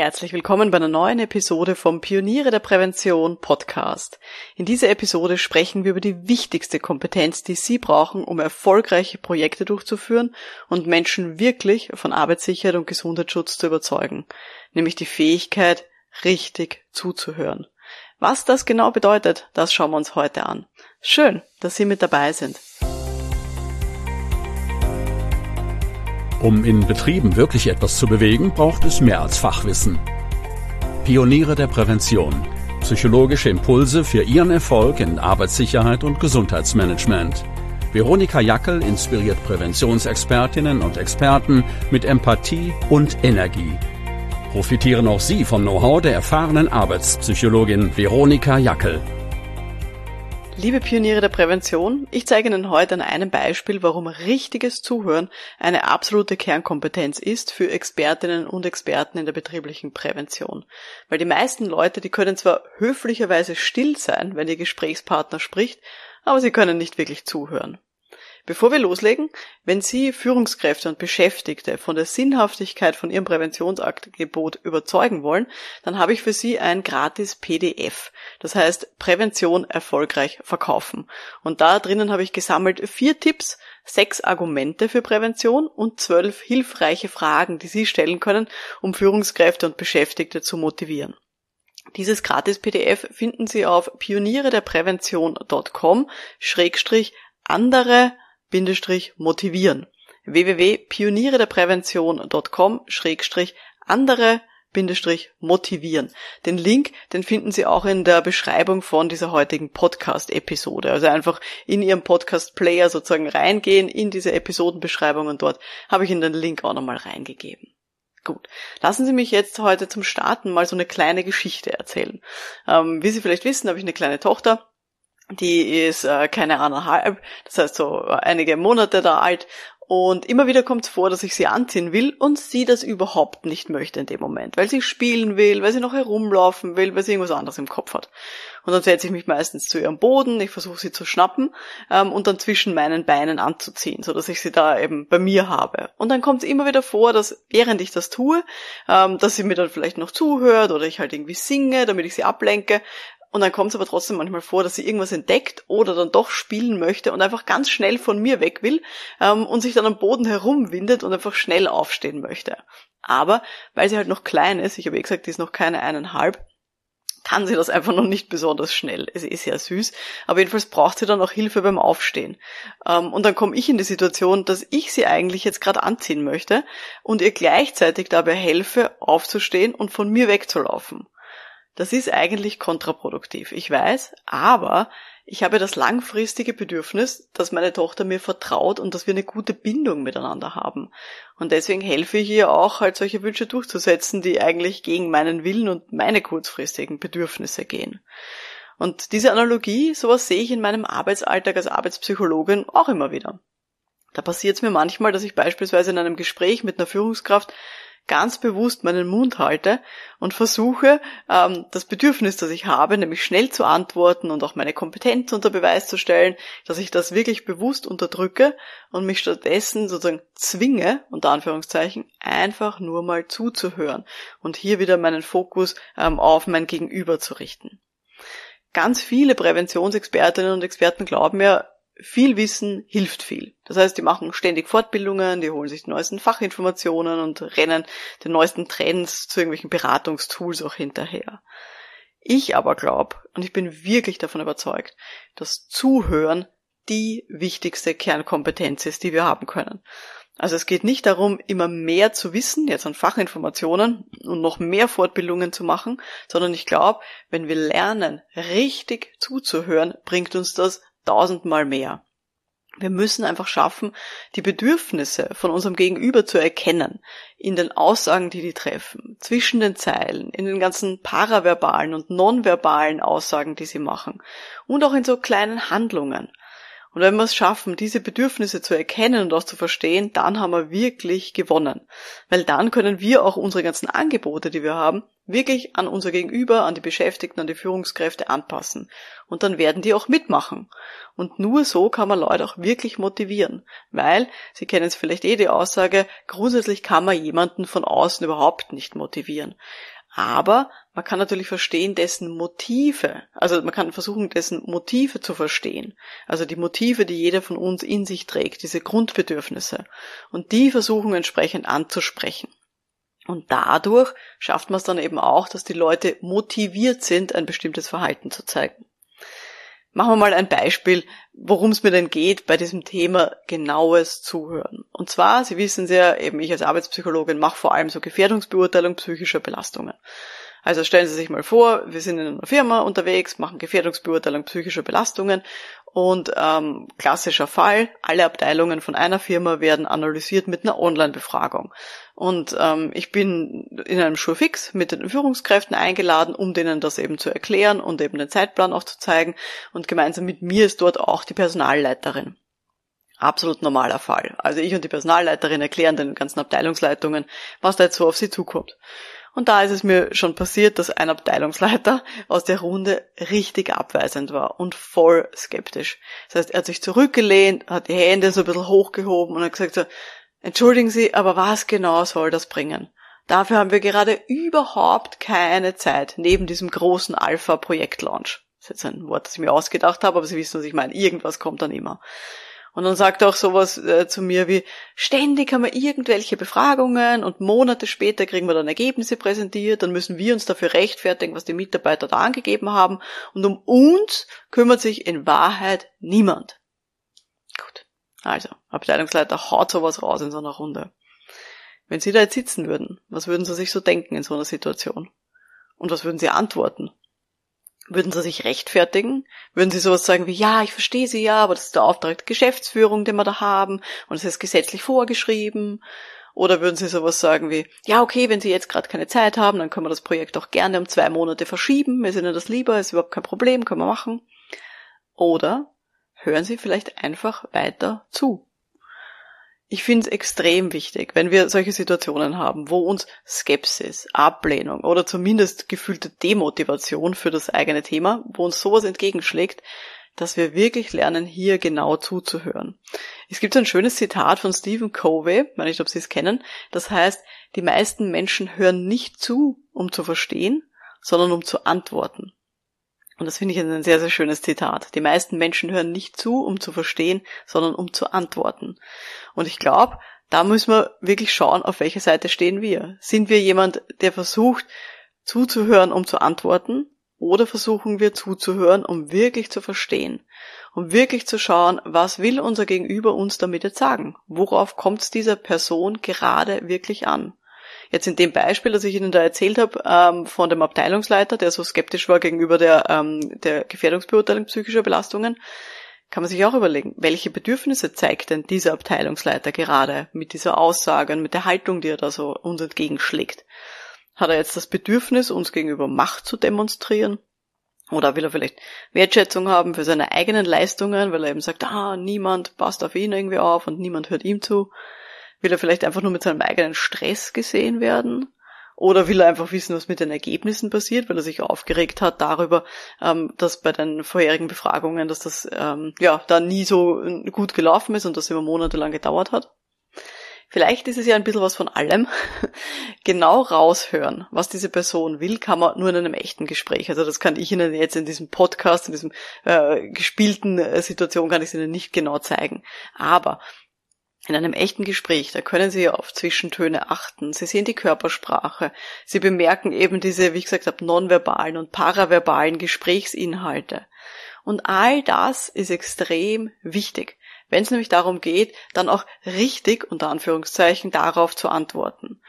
Herzlich willkommen bei einer neuen Episode vom Pioniere der Prävention Podcast. In dieser Episode sprechen wir über die wichtigste Kompetenz, die Sie brauchen, um erfolgreiche Projekte durchzuführen und Menschen wirklich von Arbeitssicherheit und Gesundheitsschutz zu überzeugen, nämlich die Fähigkeit, richtig zuzuhören. Was das genau bedeutet, das schauen wir uns heute an. Schön, dass Sie mit dabei sind. Um in Betrieben wirklich etwas zu bewegen, braucht es mehr als Fachwissen. Pioniere der Prävention. Psychologische Impulse für Ihren Erfolg in Arbeitssicherheit und Gesundheitsmanagement. Veronika Jackel inspiriert Präventionsexpertinnen und Experten mit Empathie und Energie. Profitieren auch Sie vom Know-how der erfahrenen Arbeitspsychologin Veronika Jackel. Liebe Pioniere der Prävention, ich zeige Ihnen heute an einem Beispiel, warum richtiges Zuhören eine absolute Kernkompetenz ist für Expertinnen und Experten in der betrieblichen Prävention. Weil die meisten Leute, die können zwar höflicherweise still sein, wenn ihr Gesprächspartner spricht, aber sie können nicht wirklich zuhören. Bevor wir loslegen, wenn Sie Führungskräfte und Beschäftigte von der Sinnhaftigkeit von Ihrem Präventionsangebot überzeugen wollen, dann habe ich für Sie ein gratis PDF. Das heißt Prävention erfolgreich verkaufen. Und da drinnen habe ich gesammelt vier Tipps, sechs Argumente für Prävention und zwölf hilfreiche Fragen, die Sie stellen können, um Führungskräfte und Beschäftigte zu motivieren. Dieses Gratis-PDF finden Sie auf pionierederprävention.com schrägstrich andere motivieren. www.pionierederprävention.com schrägstrich andere motivieren. Den Link, den finden Sie auch in der Beschreibung von dieser heutigen Podcast-Episode. Also einfach in Ihrem Podcast-Player sozusagen reingehen in diese Episodenbeschreibung und dort habe ich Ihnen den Link auch nochmal reingegeben. Gut, lassen Sie mich jetzt heute zum Starten mal so eine kleine Geschichte erzählen. Ähm, wie Sie vielleicht wissen, habe ich eine kleine Tochter die ist äh, keine anderthalb, das heißt so einige Monate da alt. Und immer wieder kommt es vor, dass ich sie anziehen will und sie das überhaupt nicht möchte in dem Moment, weil sie spielen will, weil sie noch herumlaufen will, weil sie irgendwas anderes im Kopf hat. Und dann setze ich mich meistens zu ihrem Boden, ich versuche sie zu schnappen ähm, und dann zwischen meinen Beinen anzuziehen, so dass ich sie da eben bei mir habe. Und dann kommt es immer wieder vor, dass während ich das tue, ähm, dass sie mir dann vielleicht noch zuhört oder ich halt irgendwie singe, damit ich sie ablenke. Und dann kommt es aber trotzdem manchmal vor, dass sie irgendwas entdeckt oder dann doch spielen möchte und einfach ganz schnell von mir weg will ähm, und sich dann am Boden herumwindet und einfach schnell aufstehen möchte. Aber weil sie halt noch klein ist, ich habe eh gesagt, die ist noch keine eineinhalb, kann sie das einfach noch nicht besonders schnell. Es ist sehr süß, aber jedenfalls braucht sie dann auch Hilfe beim Aufstehen. Ähm, und dann komme ich in die Situation, dass ich sie eigentlich jetzt gerade anziehen möchte und ihr gleichzeitig dabei helfe, aufzustehen und von mir wegzulaufen. Das ist eigentlich kontraproduktiv, ich weiß, aber ich habe das langfristige Bedürfnis, dass meine Tochter mir vertraut und dass wir eine gute Bindung miteinander haben. Und deswegen helfe ich ihr auch, halt solche Wünsche durchzusetzen, die eigentlich gegen meinen Willen und meine kurzfristigen Bedürfnisse gehen. Und diese Analogie, sowas sehe ich in meinem Arbeitsalltag als Arbeitspsychologin auch immer wieder. Da passiert es mir manchmal, dass ich beispielsweise in einem Gespräch mit einer Führungskraft ganz bewusst meinen Mund halte und versuche, ähm, das Bedürfnis, das ich habe, nämlich schnell zu antworten und auch meine Kompetenz unter Beweis zu stellen, dass ich das wirklich bewusst unterdrücke und mich stattdessen sozusagen zwinge, unter Anführungszeichen, einfach nur mal zuzuhören und hier wieder meinen Fokus ähm, auf mein Gegenüber zu richten. Ganz viele Präventionsexpertinnen und Experten glauben ja, viel Wissen hilft viel. Das heißt, die machen ständig Fortbildungen, die holen sich die neuesten Fachinformationen und rennen den neuesten Trends zu irgendwelchen Beratungstools auch hinterher. Ich aber glaube, und ich bin wirklich davon überzeugt, dass Zuhören die wichtigste Kernkompetenz ist, die wir haben können. Also es geht nicht darum, immer mehr zu wissen, jetzt an Fachinformationen und noch mehr Fortbildungen zu machen, sondern ich glaube, wenn wir lernen, richtig zuzuhören, bringt uns das tausendmal mehr. Wir müssen einfach schaffen, die Bedürfnisse von unserem Gegenüber zu erkennen, in den Aussagen, die die treffen, zwischen den Zeilen, in den ganzen paraverbalen und nonverbalen Aussagen, die sie machen und auch in so kleinen Handlungen. Und wenn wir es schaffen, diese Bedürfnisse zu erkennen und auch zu verstehen, dann haben wir wirklich gewonnen. Weil dann können wir auch unsere ganzen Angebote, die wir haben, wirklich an unser Gegenüber, an die Beschäftigten, an die Führungskräfte anpassen. Und dann werden die auch mitmachen. Und nur so kann man Leute auch wirklich motivieren. Weil, Sie kennen es vielleicht eh die Aussage, grundsätzlich kann man jemanden von außen überhaupt nicht motivieren. Aber man kann natürlich verstehen dessen Motive. Also man kann versuchen, dessen Motive zu verstehen. Also die Motive, die jeder von uns in sich trägt, diese Grundbedürfnisse. Und die versuchen entsprechend anzusprechen. Und dadurch schafft man es dann eben auch, dass die Leute motiviert sind, ein bestimmtes Verhalten zu zeigen. Machen wir mal ein Beispiel, worum es mir denn geht bei diesem Thema genaues Zuhören. Und zwar, Sie wissen sehr, eben ich als Arbeitspsychologin mache vor allem so Gefährdungsbeurteilung psychischer Belastungen. Also stellen Sie sich mal vor, wir sind in einer Firma unterwegs, machen Gefährdungsbeurteilung psychischer Belastungen und ähm, klassischer Fall, alle Abteilungen von einer Firma werden analysiert mit einer Online-Befragung. Und ähm, ich bin in einem Schulfix mit den Führungskräften eingeladen, um denen das eben zu erklären und eben den Zeitplan auch zu zeigen. Und gemeinsam mit mir ist dort auch die Personalleiterin. Absolut normaler Fall. Also ich und die Personalleiterin erklären den ganzen Abteilungsleitungen, was da jetzt so auf sie zukommt. Und da ist es mir schon passiert, dass ein Abteilungsleiter aus der Runde richtig abweisend war und voll skeptisch. Das heißt, er hat sich zurückgelehnt, hat die Hände so ein bisschen hochgehoben und hat gesagt so, entschuldigen Sie, aber was genau soll das bringen? Dafür haben wir gerade überhaupt keine Zeit neben diesem großen Alpha-Projekt-Launch. Das ist jetzt ein Wort, das ich mir ausgedacht habe, aber Sie wissen, was ich meine. Irgendwas kommt dann immer. Und dann sagt er auch sowas äh, zu mir wie, ständig haben wir irgendwelche Befragungen und Monate später kriegen wir dann Ergebnisse präsentiert, dann müssen wir uns dafür rechtfertigen, was die Mitarbeiter da angegeben haben und um uns kümmert sich in Wahrheit niemand. Gut. Also, Abteilungsleiter haut sowas raus in so einer Runde. Wenn Sie da jetzt sitzen würden, was würden Sie sich so denken in so einer Situation? Und was würden Sie antworten? Würden Sie sich rechtfertigen? Würden Sie sowas sagen wie, ja, ich verstehe Sie ja, aber das ist der Auftrag der Geschäftsführung, den wir da haben, und es ist gesetzlich vorgeschrieben? Oder würden Sie sowas sagen wie, ja, okay, wenn Sie jetzt gerade keine Zeit haben, dann können wir das Projekt auch gerne um zwei Monate verschieben, wir sind Ihnen das lieber, ist überhaupt kein Problem, können wir machen. Oder hören Sie vielleicht einfach weiter zu. Ich finde es extrem wichtig, wenn wir solche Situationen haben, wo uns Skepsis, Ablehnung oder zumindest gefühlte Demotivation für das eigene Thema, wo uns sowas entgegenschlägt, dass wir wirklich lernen, hier genau zuzuhören. Es gibt ein schönes Zitat von Stephen Covey, ich weiß nicht, ob Sie es kennen, das heißt, die meisten Menschen hören nicht zu, um zu verstehen, sondern um zu antworten. Und das finde ich ein sehr, sehr schönes Zitat. Die meisten Menschen hören nicht zu, um zu verstehen, sondern um zu antworten. Und ich glaube, da müssen wir wirklich schauen, auf welcher Seite stehen wir. Sind wir jemand, der versucht zuzuhören, um zu antworten? Oder versuchen wir zuzuhören, um wirklich zu verstehen? Um wirklich zu schauen, was will unser Gegenüber uns damit jetzt sagen? Worauf kommt es dieser Person gerade wirklich an? Jetzt in dem Beispiel, das ich Ihnen da erzählt habe, ähm, von dem Abteilungsleiter, der so skeptisch war gegenüber der, ähm, der Gefährdungsbeurteilung psychischer Belastungen, kann man sich auch überlegen, welche Bedürfnisse zeigt denn dieser Abteilungsleiter gerade mit dieser Aussage und mit der Haltung, die er da so uns entgegenschlägt? Hat er jetzt das Bedürfnis, uns gegenüber Macht zu demonstrieren? Oder will er vielleicht Wertschätzung haben für seine eigenen Leistungen, weil er eben sagt, ah, niemand passt auf ihn irgendwie auf und niemand hört ihm zu? Will er vielleicht einfach nur mit seinem eigenen Stress gesehen werden? Oder will er einfach wissen, was mit den Ergebnissen passiert, weil er sich aufgeregt hat darüber, ähm, dass bei den vorherigen Befragungen, dass das ähm, ja da nie so gut gelaufen ist und das immer monatelang gedauert hat? Vielleicht ist es ja ein bisschen was von allem. genau raushören, was diese Person will, kann man nur in einem echten Gespräch. Also das kann ich Ihnen jetzt in diesem Podcast, in diesem äh, gespielten äh, Situation, kann ich es Ihnen nicht genau zeigen. Aber in einem echten Gespräch, da können Sie auf Zwischentöne achten. Sie sehen die Körpersprache. Sie bemerken eben diese, wie ich gesagt habe, nonverbalen und paraverbalen Gesprächsinhalte. Und all das ist extrem wichtig, wenn es nämlich darum geht, dann auch richtig, unter Anführungszeichen, darauf zu antworten.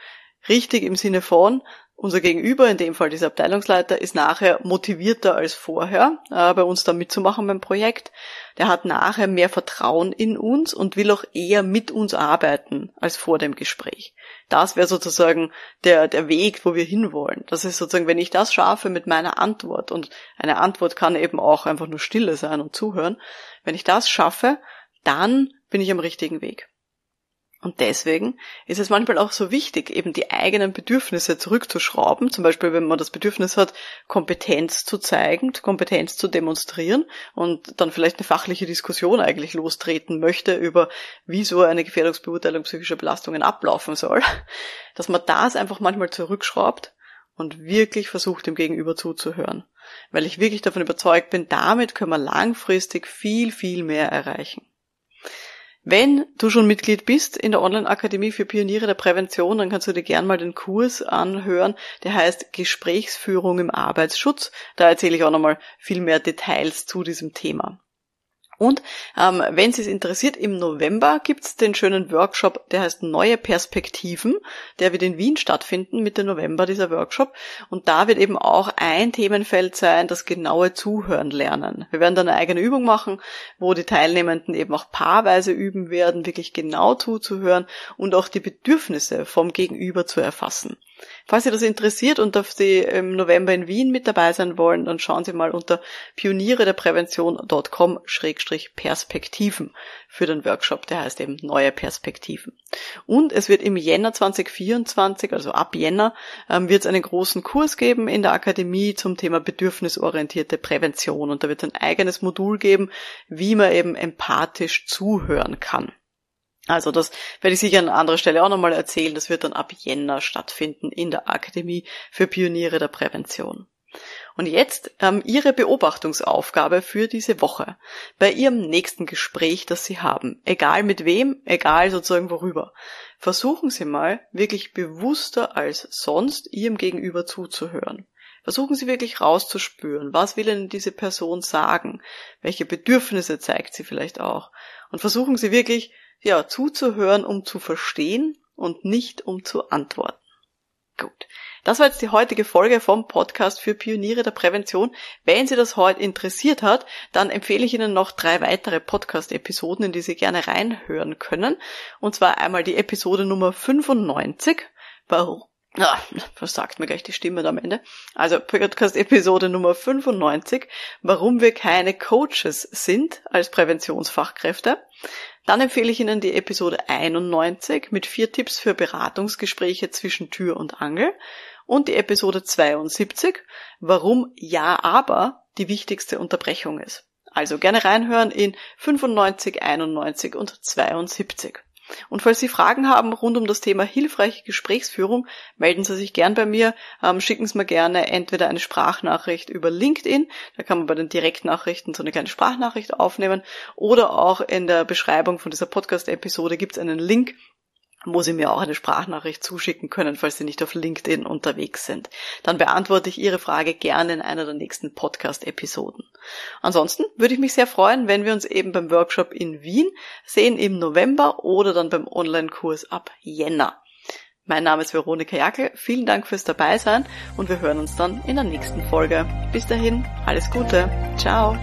Richtig im Sinne von, unser Gegenüber, in dem Fall dieser Abteilungsleiter, ist nachher motivierter als vorher, äh, bei uns da mitzumachen beim Projekt. Der hat nachher mehr Vertrauen in uns und will auch eher mit uns arbeiten als vor dem Gespräch. Das wäre sozusagen der, der Weg, wo wir hinwollen. Das ist sozusagen, wenn ich das schaffe mit meiner Antwort, und eine Antwort kann eben auch einfach nur Stille sein und zuhören, wenn ich das schaffe, dann bin ich am richtigen Weg. Und deswegen ist es manchmal auch so wichtig, eben die eigenen Bedürfnisse zurückzuschrauben. Zum Beispiel, wenn man das Bedürfnis hat, Kompetenz zu zeigen, Kompetenz zu demonstrieren und dann vielleicht eine fachliche Diskussion eigentlich lostreten möchte über, wie so eine Gefährdungsbeurteilung psychischer Belastungen ablaufen soll, dass man das einfach manchmal zurückschraubt und wirklich versucht, dem Gegenüber zuzuhören. Weil ich wirklich davon überzeugt bin, damit können wir langfristig viel, viel mehr erreichen. Wenn du schon Mitglied bist in der Online-Akademie für Pioniere der Prävention, dann kannst du dir gern mal den Kurs anhören, der heißt Gesprächsführung im Arbeitsschutz. Da erzähle ich auch nochmal viel mehr Details zu diesem Thema. Und ähm, wenn Sie es interessiert, im November gibt's den schönen Workshop, der heißt Neue Perspektiven. Der wird in Wien stattfinden, Mitte November dieser Workshop. Und da wird eben auch ein Themenfeld sein, das genaue Zuhören lernen. Wir werden dann eine eigene Übung machen, wo die Teilnehmenden eben auch paarweise üben werden, wirklich genau zuzuhören und auch die Bedürfnisse vom Gegenüber zu erfassen. Falls Sie das interessiert und auf Sie im November in Wien mit dabei sein wollen, dann schauen Sie mal unter pioniere der Prävention.com-perspektiven für den Workshop, der heißt eben Neue Perspektiven. Und es wird im Jänner 2024, also ab Jänner, ähm, wird es einen großen Kurs geben in der Akademie zum Thema bedürfnisorientierte Prävention. Und da wird es ein eigenes Modul geben, wie man eben empathisch zuhören kann. Also das werde ich sicher an anderer Stelle auch nochmal erzählen. Das wird dann ab Jänner stattfinden in der Akademie für Pioniere der Prävention. Und jetzt ähm, Ihre Beobachtungsaufgabe für diese Woche. Bei Ihrem nächsten Gespräch, das Sie haben, egal mit wem, egal sozusagen worüber, versuchen Sie mal wirklich bewusster als sonst Ihrem Gegenüber zuzuhören. Versuchen Sie wirklich rauszuspüren, was will Ihnen diese Person sagen, welche Bedürfnisse zeigt sie vielleicht auch. Und versuchen Sie wirklich ja, zuzuhören, um zu verstehen und nicht um zu antworten. Gut. Das war jetzt die heutige Folge vom Podcast für Pioniere der Prävention. Wenn Sie das heute interessiert hat, dann empfehle ich Ihnen noch drei weitere Podcast-Episoden, in die Sie gerne reinhören können. Und zwar einmal die Episode Nummer 95. Warum? Ah, versagt mir gleich die Stimme am Ende. Also Podcast-Episode Nummer 95, warum wir keine Coaches sind als Präventionsfachkräfte. Dann empfehle ich Ihnen die Episode 91 mit vier Tipps für Beratungsgespräche zwischen Tür und Angel und die Episode 72, warum Ja, aber die wichtigste Unterbrechung ist. Also gerne reinhören in 95, 91 und 72. Und falls Sie Fragen haben rund um das Thema hilfreiche Gesprächsführung, melden Sie sich gern bei mir, ähm, schicken Sie mir gerne entweder eine Sprachnachricht über LinkedIn, da kann man bei den Direktnachrichten so eine kleine Sprachnachricht aufnehmen, oder auch in der Beschreibung von dieser Podcast-Episode gibt es einen Link, wo Sie mir auch eine Sprachnachricht zuschicken können, falls Sie nicht auf LinkedIn unterwegs sind. Dann beantworte ich Ihre Frage gerne in einer der nächsten Podcast-Episoden. Ansonsten würde ich mich sehr freuen, wenn wir uns eben beim Workshop in Wien sehen im November oder dann beim Online-Kurs ab Jänner. Mein Name ist Veronika Jackel. Vielen Dank fürs Dabeisein und wir hören uns dann in der nächsten Folge. Bis dahin, alles Gute. Ciao.